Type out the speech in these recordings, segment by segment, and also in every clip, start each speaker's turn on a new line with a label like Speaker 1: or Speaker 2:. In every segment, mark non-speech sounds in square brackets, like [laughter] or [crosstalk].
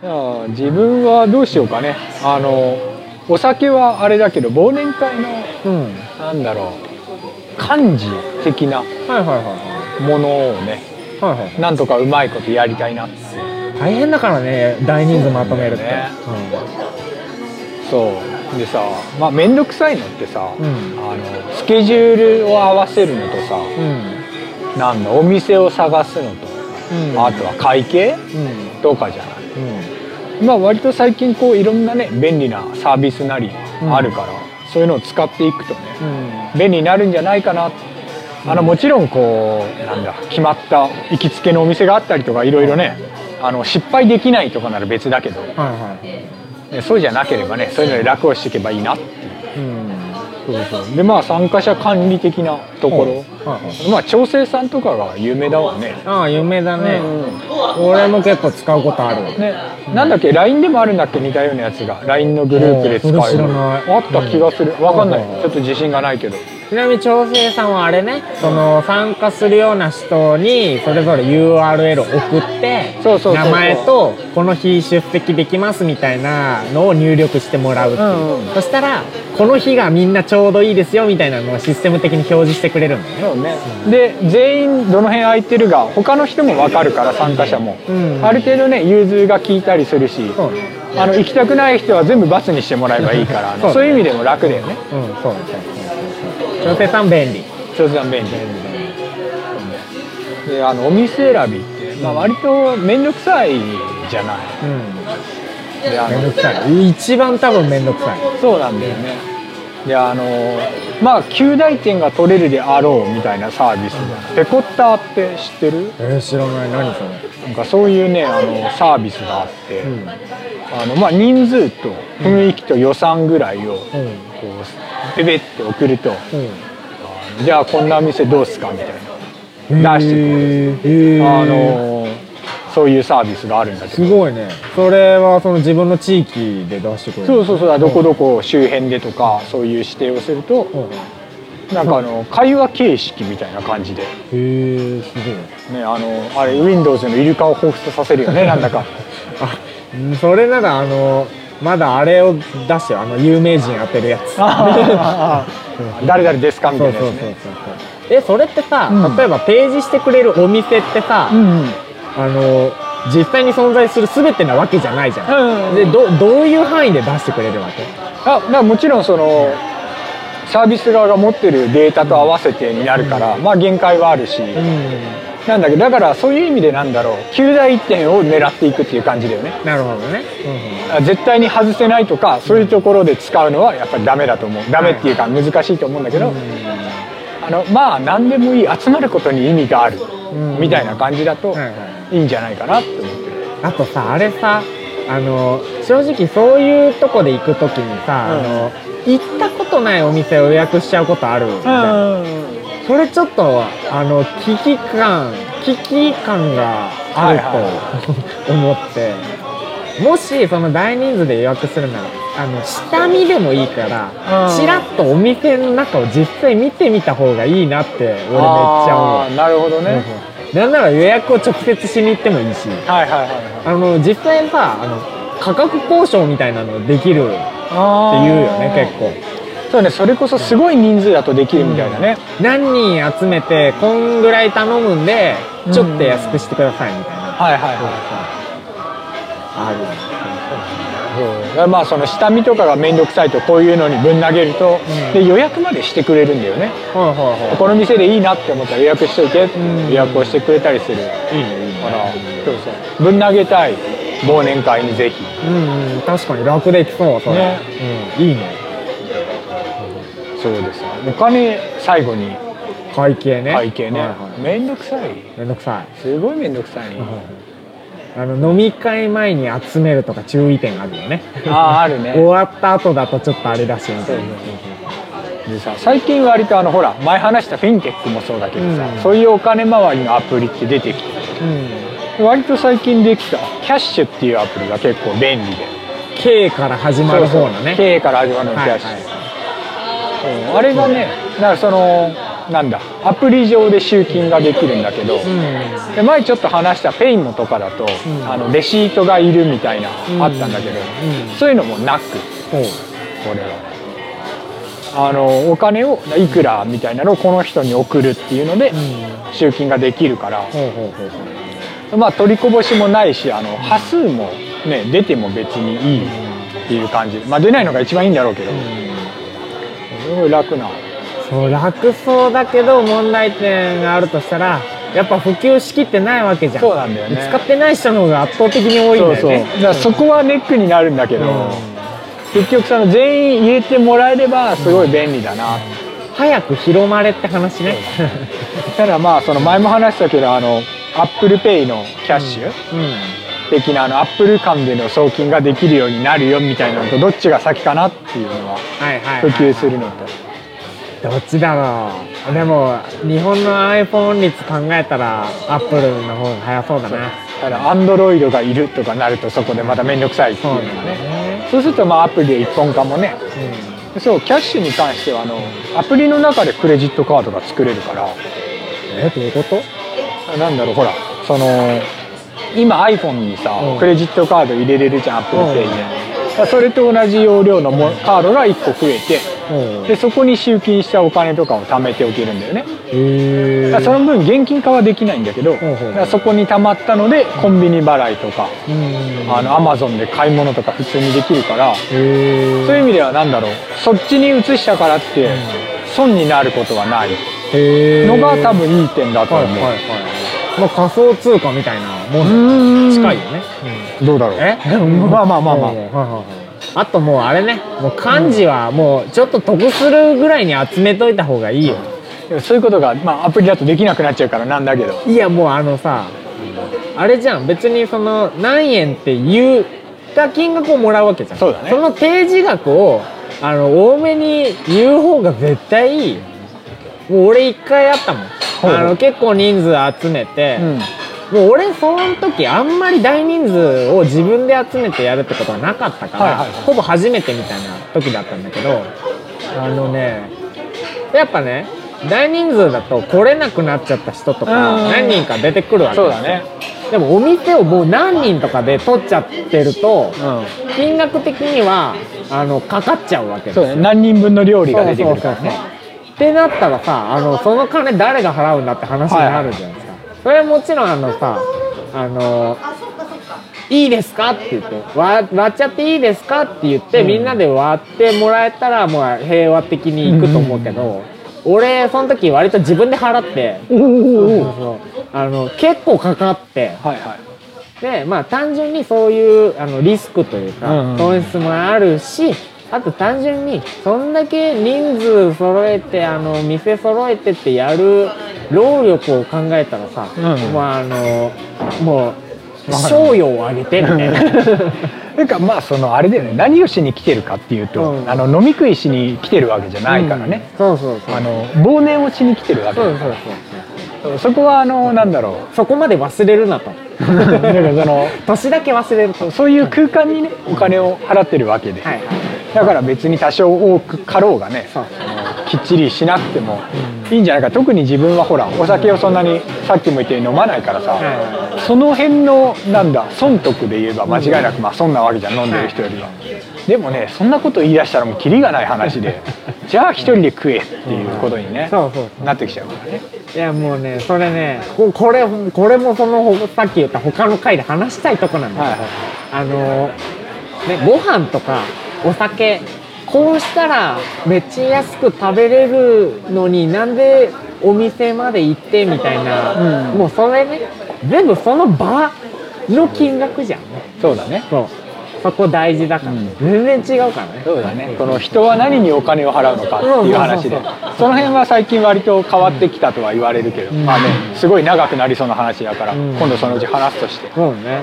Speaker 1: いや自分はどうしようかね。あのお酒はあれだけど忘年会の
Speaker 2: うん。
Speaker 1: なんだろう幹事的なものをね
Speaker 2: はいはいはい。
Speaker 1: なんとかうまいことやりたいなって。
Speaker 2: 大変だからね大人数まとめるって、
Speaker 1: ね。そう。でさまあ面倒くさいのってさ、
Speaker 2: うん。
Speaker 1: あのスケジュールを合わせるのとさ
Speaker 2: うん。
Speaker 1: なんだお店を探すのと、
Speaker 2: うん。
Speaker 1: あとは会計
Speaker 2: うん。
Speaker 1: とかじゃない
Speaker 2: うん。
Speaker 1: まあ割と最近こういろんなね便利なサービスなりあるから、そういうのを使っていくとね
Speaker 2: うん。
Speaker 1: 便利になるんじゃないかな。あのもちろんこうなんだ決まった行きつけのお店があったりとかいろいろねあの失敗できないとかなら別だけど
Speaker 2: はいはい。
Speaker 1: ねそうじゃなければねそういうので楽をしていけばいいなっていう。
Speaker 2: うん
Speaker 1: そうそう。でまあ参加者管理的なところ、まあ調整さんとかが有名だわね。
Speaker 2: ああ有名だね、
Speaker 1: うん
Speaker 2: 俺も結構使うことある。
Speaker 1: ね、なんだっけ？LINE でもあるんだっけ？似たようなやつが。LINE のグループで使えるあった気がする。わかんない。
Speaker 2: うん
Speaker 1: ちょっと自信がないけど。
Speaker 2: ちなみに調整さんはあれねその参加するような人にそれぞれ URL を送って名前とこの日出席できますみたいなのを入力してもらうっていう、そしたらこの日がみんなちょうどいいですよみたいなのをシステム的に表示してくれるんだよね。
Speaker 1: そうね。で全員どの辺空いてるが他の人も分かるから参加者も、
Speaker 2: うん。
Speaker 1: ある程度ね融通が効いたりするし、あの行きたくない人は全部バツにしてもらえばいいから、[laughs]
Speaker 2: そう
Speaker 1: そういう意味でも楽だよね。
Speaker 2: うんそうそうそうそう調整さん便利。
Speaker 1: 調整は便利。であのお店選びって、まあ、割と面倒くさいじゃない
Speaker 2: うん。
Speaker 1: であの
Speaker 2: めんどくさい一番多分めんどくさい
Speaker 1: そうなんだよねであのまあ9大点が取れるであろうみたいなサービス。ペコッターって知ってる？
Speaker 2: えー、知らない。何それ？
Speaker 1: なんかそういうねあのサービスがあって、
Speaker 2: うん。
Speaker 1: あのまあ、人数と雰囲気と予算ぐらいをこ
Speaker 2: うん。
Speaker 1: うペペって送ると、
Speaker 2: うん。
Speaker 1: じゃあこんな店どうすか？みたいな。出してくれる
Speaker 2: へー。
Speaker 1: あのそういうサービスがあるんだけ
Speaker 2: す
Speaker 1: ど
Speaker 2: ごいね。それはその自分の地域で出してくれる。
Speaker 1: そうそうそう。どこどこ周辺でとかそういう指定をすると
Speaker 2: うん。へ
Speaker 1: なんかあの会話形式みたいな感じで、
Speaker 2: えすごい。
Speaker 1: ね、あのあれ Windows のイルカを彷彿とさせるよねなんだか。[laughs]
Speaker 2: あうんそれならあのまだあれを出してよ。あの有名人当てるやつ。
Speaker 1: 誰々ですかみたいなやつね。
Speaker 2: えそれってさ、
Speaker 1: うん。
Speaker 2: 例えばページしてくれるお店ってさ、
Speaker 1: うんうん
Speaker 2: あの実際に存在する全てなわけじゃないじゃん、
Speaker 1: うん。
Speaker 2: でどどういう範囲で出してくれるわけ？
Speaker 1: あだもちろんそのサービス側が持ってるデータと合わせてになるから、まあ限界はあるし、なんだけどだからそういう意味でなんだろう。9大点を狙っていくっていう感じだよね。
Speaker 2: なるほどね、
Speaker 1: あ絶対に外せないとかそういうところで使うのはやっぱりダメだと思う。ダメっていうか難しいと思うんだけど、あのまあ何でもいい集まることに意味がある、
Speaker 2: ん。
Speaker 1: みたいな感じだと
Speaker 2: はいはい
Speaker 1: いいんじゃないかなって思ってる、
Speaker 2: あとさあれさあの正直そういうとこで行く時にさ、
Speaker 1: うん。
Speaker 2: あの行ったことないお店を予約しちゃうことあるじゃん。それちょっとあの危機感危機感があると [laughs] 思って、もしその大人数で予約するならあの下見でもいいから
Speaker 1: うん。
Speaker 2: ちらっとお店の中を実際見てみた方がいいなって俺めっちゃ思う。
Speaker 1: なるほどね、
Speaker 2: なんなら予約を直接しに行ってもいいし。
Speaker 1: はいはいはいはい。
Speaker 2: あの実際さあの価格交渉みたいなのできるって
Speaker 1: あー
Speaker 2: 言うよね結構。
Speaker 1: そうねそれこそすごい人数だとできるみたいなね、
Speaker 2: 何人集めてこんぐらい頼むんでちょっと安くしてくださいみたいな、
Speaker 1: はいはいはい
Speaker 2: ある
Speaker 1: そうまあその下見とかが面倒くさいとこういうのにぶん投げると、
Speaker 2: うん。
Speaker 1: で予約までしてくれるんだよね。
Speaker 2: はいはいは
Speaker 1: この店でいいなって思ったら予約しといて、
Speaker 2: ん。
Speaker 1: 予約をしてくれたりする。
Speaker 2: いいいねいいね。
Speaker 1: からそうそう。ぶん投げたい忘年会にぜひ。
Speaker 2: うん、うん、確かに楽できそうそれ、
Speaker 1: ね。
Speaker 2: うん、いいね。
Speaker 1: そうですお金最後に。
Speaker 2: 会計ね。
Speaker 1: 会計ね、
Speaker 2: はいはい。
Speaker 1: 面倒くさい。
Speaker 2: めんどくさい。
Speaker 1: すごい面倒くさい、
Speaker 2: あの飲み会前に集めるとか注意点あるよね。
Speaker 1: あああるね。
Speaker 2: 終わった後だとちょっとあれだしみた。いな
Speaker 1: でさ最近割とあのほら前話したフィンテックもそうだけどさ、
Speaker 2: うん。
Speaker 1: そういうお金回りのアプリって出てきて。
Speaker 2: うん。
Speaker 1: 割と最近できた。キャッシュっていうアプリが結構便利で。
Speaker 2: K から始まる方のね。
Speaker 1: K から始まるのキャッシュ、うん。あれがねだからそのなんだアプリ上で集金ができるんだけど、
Speaker 2: うん。
Speaker 1: で前ちょっと話したペイモとかだと、
Speaker 2: ん。
Speaker 1: あのレシートがいるみたいな、あったんだけど、
Speaker 2: うん。
Speaker 1: そういうのもなくこれは。あのお金をいくらみたいなのをこの人に送るっていうので
Speaker 2: うん。
Speaker 1: 集金ができるから、まあ取りこぼしもないしあの端数もね出ても別にいいっていう感じ。まあ出ないのが一番いいんだろうけど、すごい楽な
Speaker 2: そう楽そうだけど問題点があるとしたらやっぱ普及しきってないわけじゃん。
Speaker 1: そうなんだよね。
Speaker 2: 使ってない人の方が圧倒的に多いんだよね。
Speaker 1: そうそう。だからそこはネックになるんだけど、
Speaker 2: うん。
Speaker 1: 結局その全員入れてもらえればすごい便利だな、
Speaker 2: 早く広まれって話ね。
Speaker 1: ただまあその前も話したけどあの Apple Pay のキャッシュ
Speaker 2: うん。
Speaker 1: 的なあのアップル間での送金ができるようになるよみたいなのとどっちが先かなっていうのは普
Speaker 2: はい、
Speaker 1: 及するのと、
Speaker 2: どっちだろう。でも日本の iPhone 率考えたらアップルの方が早そうだな。
Speaker 1: ただアンドロイドがいるとかなるとそこでまた面倒くさいっていうのがね。
Speaker 2: ね。
Speaker 1: そうするとまあアプリで一本化もね。
Speaker 2: う
Speaker 1: そうキャッシュに関してはあのアプリの中でクレジットカードが作れるから。
Speaker 2: んえどういうこと？
Speaker 1: なんだろうほらその今 iPhone にさ、
Speaker 2: うん。
Speaker 1: クレジットカード入れれるじゃん ApplePay で、
Speaker 2: うん。
Speaker 1: それと同じ容量のもカードが1個増えて。
Speaker 2: うん
Speaker 1: でそこに集金したお金とかを貯めておけるんだよね。
Speaker 2: へ
Speaker 1: だその分現金化はできないんだけど、だそこに貯まったのでコンビニ払いとか、
Speaker 2: うん
Speaker 1: あの Amazon で買い物とか普通にできるから、そういう意味ではなんだろう。そっちに移したからって損になることはない。
Speaker 2: へ
Speaker 1: のが多分いい点だと思う、
Speaker 2: はいはいはい。まあ仮想通貨みたいなもん
Speaker 1: うん
Speaker 2: 近いよね、
Speaker 1: どうだろう。
Speaker 2: え？
Speaker 1: まあまあまあまあ。
Speaker 2: うん。はいはいはいあともうあれねもう漢字はもうちょっと得するぐらいに集めといた方がいいよ、
Speaker 1: でもそういうことが、まあ、アプリだとできなくなっちゃうからなんだけど。
Speaker 2: いやもうあのさあれじゃん。別にその何円って言った金額をもらうわけじゃん。
Speaker 1: そうだね。
Speaker 2: その提示額をあの多めに言う方が絶対いい。もう俺一回あったもん。あの結構人数集めて、
Speaker 1: うん
Speaker 2: もう俺その時あんまり大人数を自分で集めてやるってことはなかったから、
Speaker 1: はいはいはい。
Speaker 2: ほぼ初めてみたいな時だったんだけどあのねやっぱね大人数だと来れなくなっちゃった人とか
Speaker 1: うん。
Speaker 2: 何人か出てくるわけ
Speaker 1: だね。
Speaker 2: でもお店をもう何人とかで取っちゃってると
Speaker 1: うん。
Speaker 2: 金額的にはあのかかっちゃうわけです
Speaker 1: そうだね。何人分の料理が出てくるからね。
Speaker 2: ってなったらさあのその金誰が払うんだって話になるじゃないですか、それはもちろんあのさあのいいですかって言って割割っちゃっていいですかって言って、
Speaker 1: うん。
Speaker 2: みんなで割ってもらえたらもう平和的にいくと思うけど、俺その時割と自分で払ってあの結構かかってでまあ単純にそういうあのリスクというか、損失もあるしあと単純にそんだけ人数揃えてあの店揃えてってやる労力を考えたらさ、
Speaker 1: うん。うん
Speaker 2: まああのもう賞与をあげてみたいな。[laughs]
Speaker 1: なんかまあそのあれだよね。何をしに来てるかっていうと、
Speaker 2: うん。
Speaker 1: あの飲み食いしに来てるわけじゃないからね、
Speaker 2: うん。そうそうそう。
Speaker 1: あの忘年をしに来てるわけ
Speaker 2: そうそう
Speaker 1: だか
Speaker 2: そう
Speaker 1: らそこはあのなんだろう。
Speaker 2: そこまで忘れるなと。[laughs]
Speaker 1: なんかその [laughs]
Speaker 2: 年だけ忘れると。
Speaker 1: そういう空間にねお金を払ってるわけで、
Speaker 2: はい
Speaker 1: だから別に多少多くかろうがね
Speaker 2: そう。
Speaker 1: きっちりしなくてもいいんじゃないか。特に自分はほらお酒をそんなにさっきも言ったように飲まないからさ、
Speaker 2: は
Speaker 1: その辺のなんだ損得で言えば間違いなくまあ損なわけじゃん飲んでる人よりは、でもねそんなこと言い出したらもうキリがない話で [laughs] じゃあ一人で食えっていうことにね、
Speaker 2: そうそう
Speaker 1: なってきちゃうからね。
Speaker 2: いやもうねそれねここれこれもそのさっき言った他の回で話したいとこなんだけど、
Speaker 1: はい。
Speaker 2: あのねご飯とかお酒。こうしたらめっちゃ安く食べれるのになんでお店まで行ってみたいな、
Speaker 1: うん。
Speaker 2: もうそれね。全部その場の金額じゃん。ね
Speaker 1: そうだね。
Speaker 2: そう。そこ大事だから、
Speaker 1: うん。
Speaker 2: 全然違うからね。
Speaker 1: そうだね。この人は何にお金を払うのかっていう話で。
Speaker 2: うんそ
Speaker 1: の辺は最近割と変わってきたとは言われるけど、
Speaker 2: うん。
Speaker 1: まあねすごい長くなりそうな話だから、
Speaker 2: うん。
Speaker 1: 今度そのうち話すとして。
Speaker 2: そうね。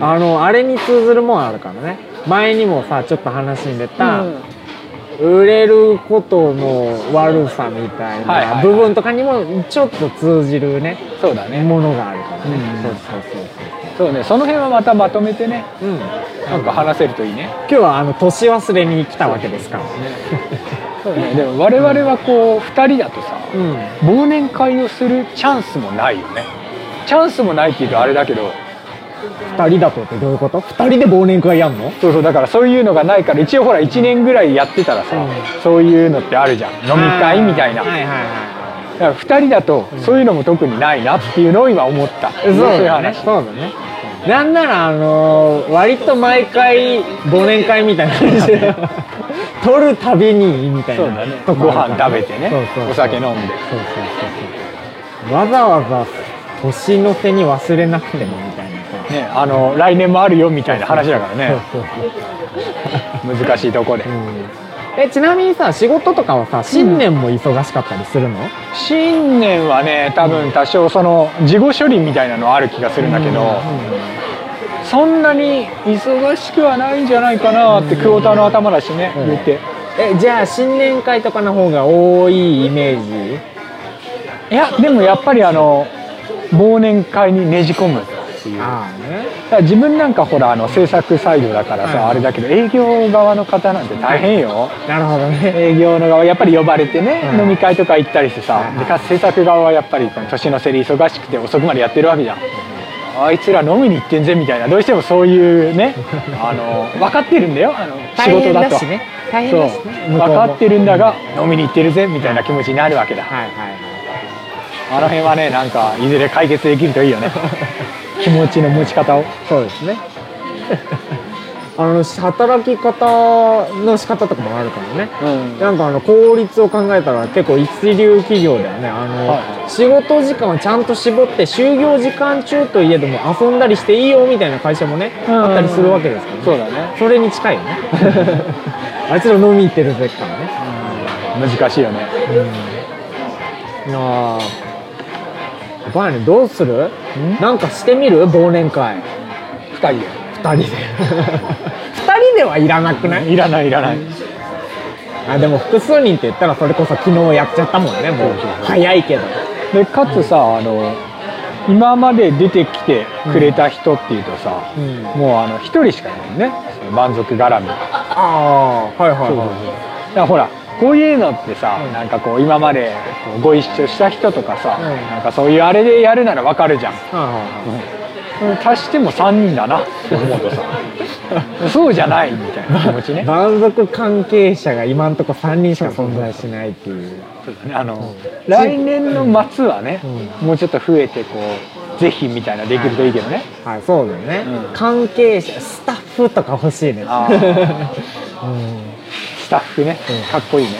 Speaker 2: あのあれに通ずるもんあるからね前にもさちょっと話に出た、
Speaker 1: うん。
Speaker 2: 売れることの悪さみたいない部分とかにもちょっと通じるね
Speaker 1: そうだね。
Speaker 2: ものがあるからね、
Speaker 1: うん。
Speaker 2: そうそう
Speaker 1: そうねその辺はまたまとめてね
Speaker 2: そううん。
Speaker 1: なんか話せるといいね。
Speaker 2: 今日はあの年忘れに来たわけですから。
Speaker 1: そうね、でも我々はこう2人だとさ
Speaker 2: うん。
Speaker 1: 忘年会をするチャンスもないよね。チャンスもないっていうとあれだけど
Speaker 2: 2人だとってどういうこと？2人で忘年会やんの？
Speaker 1: そうそうだからそういうのがないから一応ほら1年ぐらいやってたらさ、
Speaker 2: うん。
Speaker 1: そういうのってあるじゃん。飲み会みたいな、
Speaker 2: はいはいはい。
Speaker 1: だから2人だとそういうのも特にないなっていうのを今思った、
Speaker 2: そう
Speaker 1: いう話。
Speaker 2: そうだね。なんならあのー割と毎回忘年会みたいな感じで [laughs] 取るたびにみたいな
Speaker 1: そうだね。ご飯食べてね。お酒飲んで。
Speaker 2: そうそうそうそう。わざわざ年の瀬に忘れなくてもいな。さ
Speaker 1: ねあの来年もあるよみたいな話だからね。難しいとこで、
Speaker 2: そう、うん、えちなみにさ仕事とかはさ新年も忙しかったりするの、
Speaker 1: 新年はね多分多少その事後処理みたいなのある気がするんだけど、そんなに忙しくはないんじゃないかなってクォーターの頭だしね、
Speaker 2: うん。
Speaker 1: 言って。
Speaker 2: えじゃあ新年会とかの方が多いイメージ？
Speaker 1: いやでもやっぱりあの忘年会にねじ込むっていう。
Speaker 2: ね。
Speaker 1: ら自分なんかほらあの制作サイドだからさ、
Speaker 2: はい。
Speaker 1: あれだけど営業側の方なんて大変よ。
Speaker 2: なるほどね。
Speaker 1: 営業の側やっぱり呼ばれてね、
Speaker 2: うん。
Speaker 1: 飲み会とか行ったりしてさ、
Speaker 2: はい。はい
Speaker 1: でかつ制作側はやっぱり年の瀬で忙しくて遅くまでやってるわけじゃん、あいつら飲みに行ってんぜみたいなどうしてもそういうね [laughs] あの分かってるんだよ。あの仕事だと。
Speaker 2: 大
Speaker 1: そう。分かってるんだが飲みに行ってるぜみたいな気持ちになるわけだ。
Speaker 2: はいはい。
Speaker 1: あの辺はねなんかいずれ解決できるといいよね [laughs] 気持ちの持ち方を。
Speaker 2: そうですね。[laughs] あの働き方の仕方とかもあるからね。
Speaker 1: うん。
Speaker 2: なんかあの効率を考えたら結構一流企業だよね。あの、
Speaker 1: はい
Speaker 2: 仕事時間をちゃんと絞って就業時間中といえども遊んだりしていいよみたいな会社もね
Speaker 1: うん。
Speaker 2: あったりするわけですからね。
Speaker 1: そうだね。
Speaker 2: それに近いよね。[laughs] あいつら飲み行ってるぜからね。
Speaker 1: 難しいよね。
Speaker 2: うん。ああどうする？なんかしてみる？忘年会。
Speaker 1: 2人で。
Speaker 2: 2人で。[laughs] 2人ではいらなくない？
Speaker 1: いらないいらない、
Speaker 2: あでも複数人って言ったらそれこそ昨日やっちゃったもんねもう。早いけど。
Speaker 1: でかつさあの今まで出てきてくれた人っていうとさ、
Speaker 2: うん。
Speaker 1: もうあの1人しかいないね。満足絡みだか
Speaker 2: ああはいはいはい。
Speaker 1: らほらこういうのってさ、
Speaker 2: うん。
Speaker 1: なんかこう今までご一緒した人とかさ、
Speaker 2: うん。
Speaker 1: なんかそういうあれでやるならわかるじゃん、
Speaker 2: はいはいはい。
Speaker 1: うん。足しても3人だな。って思うとさそうじゃないみたいな気持ちね。[laughs]
Speaker 2: 満足関係者が今んとこ3人しか存在しないっていう。
Speaker 1: そうだね。あの、来年の末はね、
Speaker 2: う
Speaker 1: もうちょっと増えてこうぜひみたいなできるといいけどね、
Speaker 2: はいそうだよね、
Speaker 1: うん。
Speaker 2: 関係者スタッフとか欲しいね。
Speaker 1: あ [laughs]
Speaker 2: うん
Speaker 1: スタッフね、
Speaker 2: うん。
Speaker 1: かっこいいね。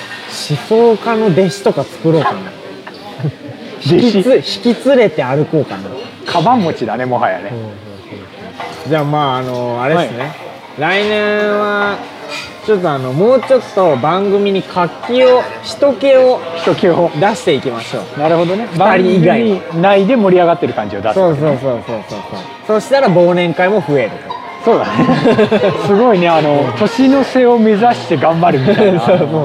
Speaker 2: 思想家の弟子とか作ろうかな。[laughs] 引きつ引き連れて歩こうかな、
Speaker 1: カバン持ちだねもはやね、
Speaker 2: じゃあまああのあれですね、来年はちょっとあのもうちょっと番組に活気を人気を
Speaker 1: 人気を。
Speaker 2: 出していきましょう。
Speaker 1: なるほどね。
Speaker 2: 二人以外
Speaker 1: 番組内で盛り上がってる感じを出す
Speaker 2: そうそうそうそうそうそう。そしたら忘年会も増える
Speaker 1: そうだね。[laughs] すごいねあの年の瀬を目指して頑張るみたいな。[laughs]
Speaker 2: そうそうそ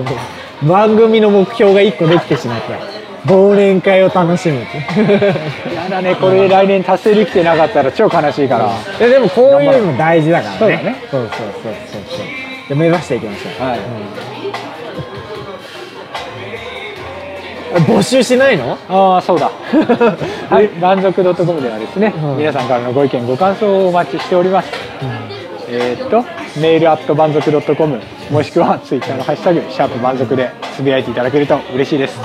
Speaker 2: う。番組の目標が1個できてしまった。忘年会を楽しむ [laughs]
Speaker 1: やだねこれ来年達成できてなかったら超悲しいから、
Speaker 2: いやでもこういうの大事だからね。
Speaker 1: そうだね。
Speaker 2: そうそうそうそうそう。で目指していきましょう。
Speaker 1: はい。
Speaker 2: 募集しないの？
Speaker 1: ああそうだ。はい満足 .com ではですね、
Speaker 2: うん。
Speaker 1: 皆さんからのご意見ご感想をお待ちしております、えーっとメールアット満足 .com もしくはツイッターのハッシュタグシャープ満足でつぶやいていただけると嬉しいです。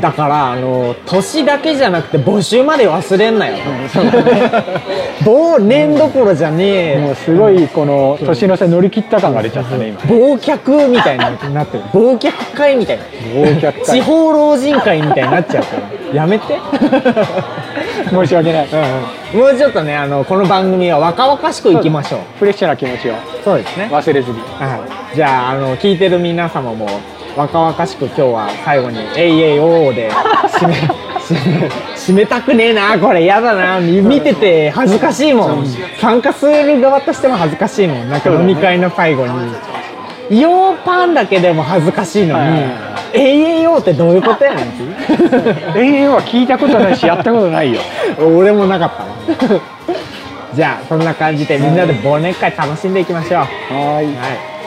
Speaker 2: だからあの年だけじゃなくて募集まで忘れんなよ。[laughs] 忘年どころじゃねえ。
Speaker 1: もうすごいこの年の瀬乗り切った感が出ちゃったね今。
Speaker 2: 忘却みたいになってる忘却会みたいな。
Speaker 1: 忘却会。
Speaker 2: 地方老人会みたいになっちゃうから。やめて [laughs]
Speaker 1: 申し訳ない。
Speaker 2: うんうん。もうちょっとねあのこの番組は若々しくいきましょう。
Speaker 1: フレッシュな気持ちを
Speaker 2: そうですね。
Speaker 1: 忘れずに。
Speaker 2: はい、じゃああの聞いてる皆様も若々しく今日は最後に「えいえいおー」で締め [laughs] 締め締めたくねえなこれ。やだな。見てて恥ずかしいもん。参加する側としても恥ずかしいもん。なんか飲み会の最後に「よーパン」だけでも恥ずかしいのに
Speaker 1: はいはいはい「
Speaker 2: えいえいおー」ってどういうことやねんって [laughs]
Speaker 1: 永遠は聞いたことないしやったことないよ。[laughs]
Speaker 2: 俺もなかったわ。[laughs] じゃあそんな感じでみんなで忘年会楽しんでいきましょう。
Speaker 1: はーい。
Speaker 2: はい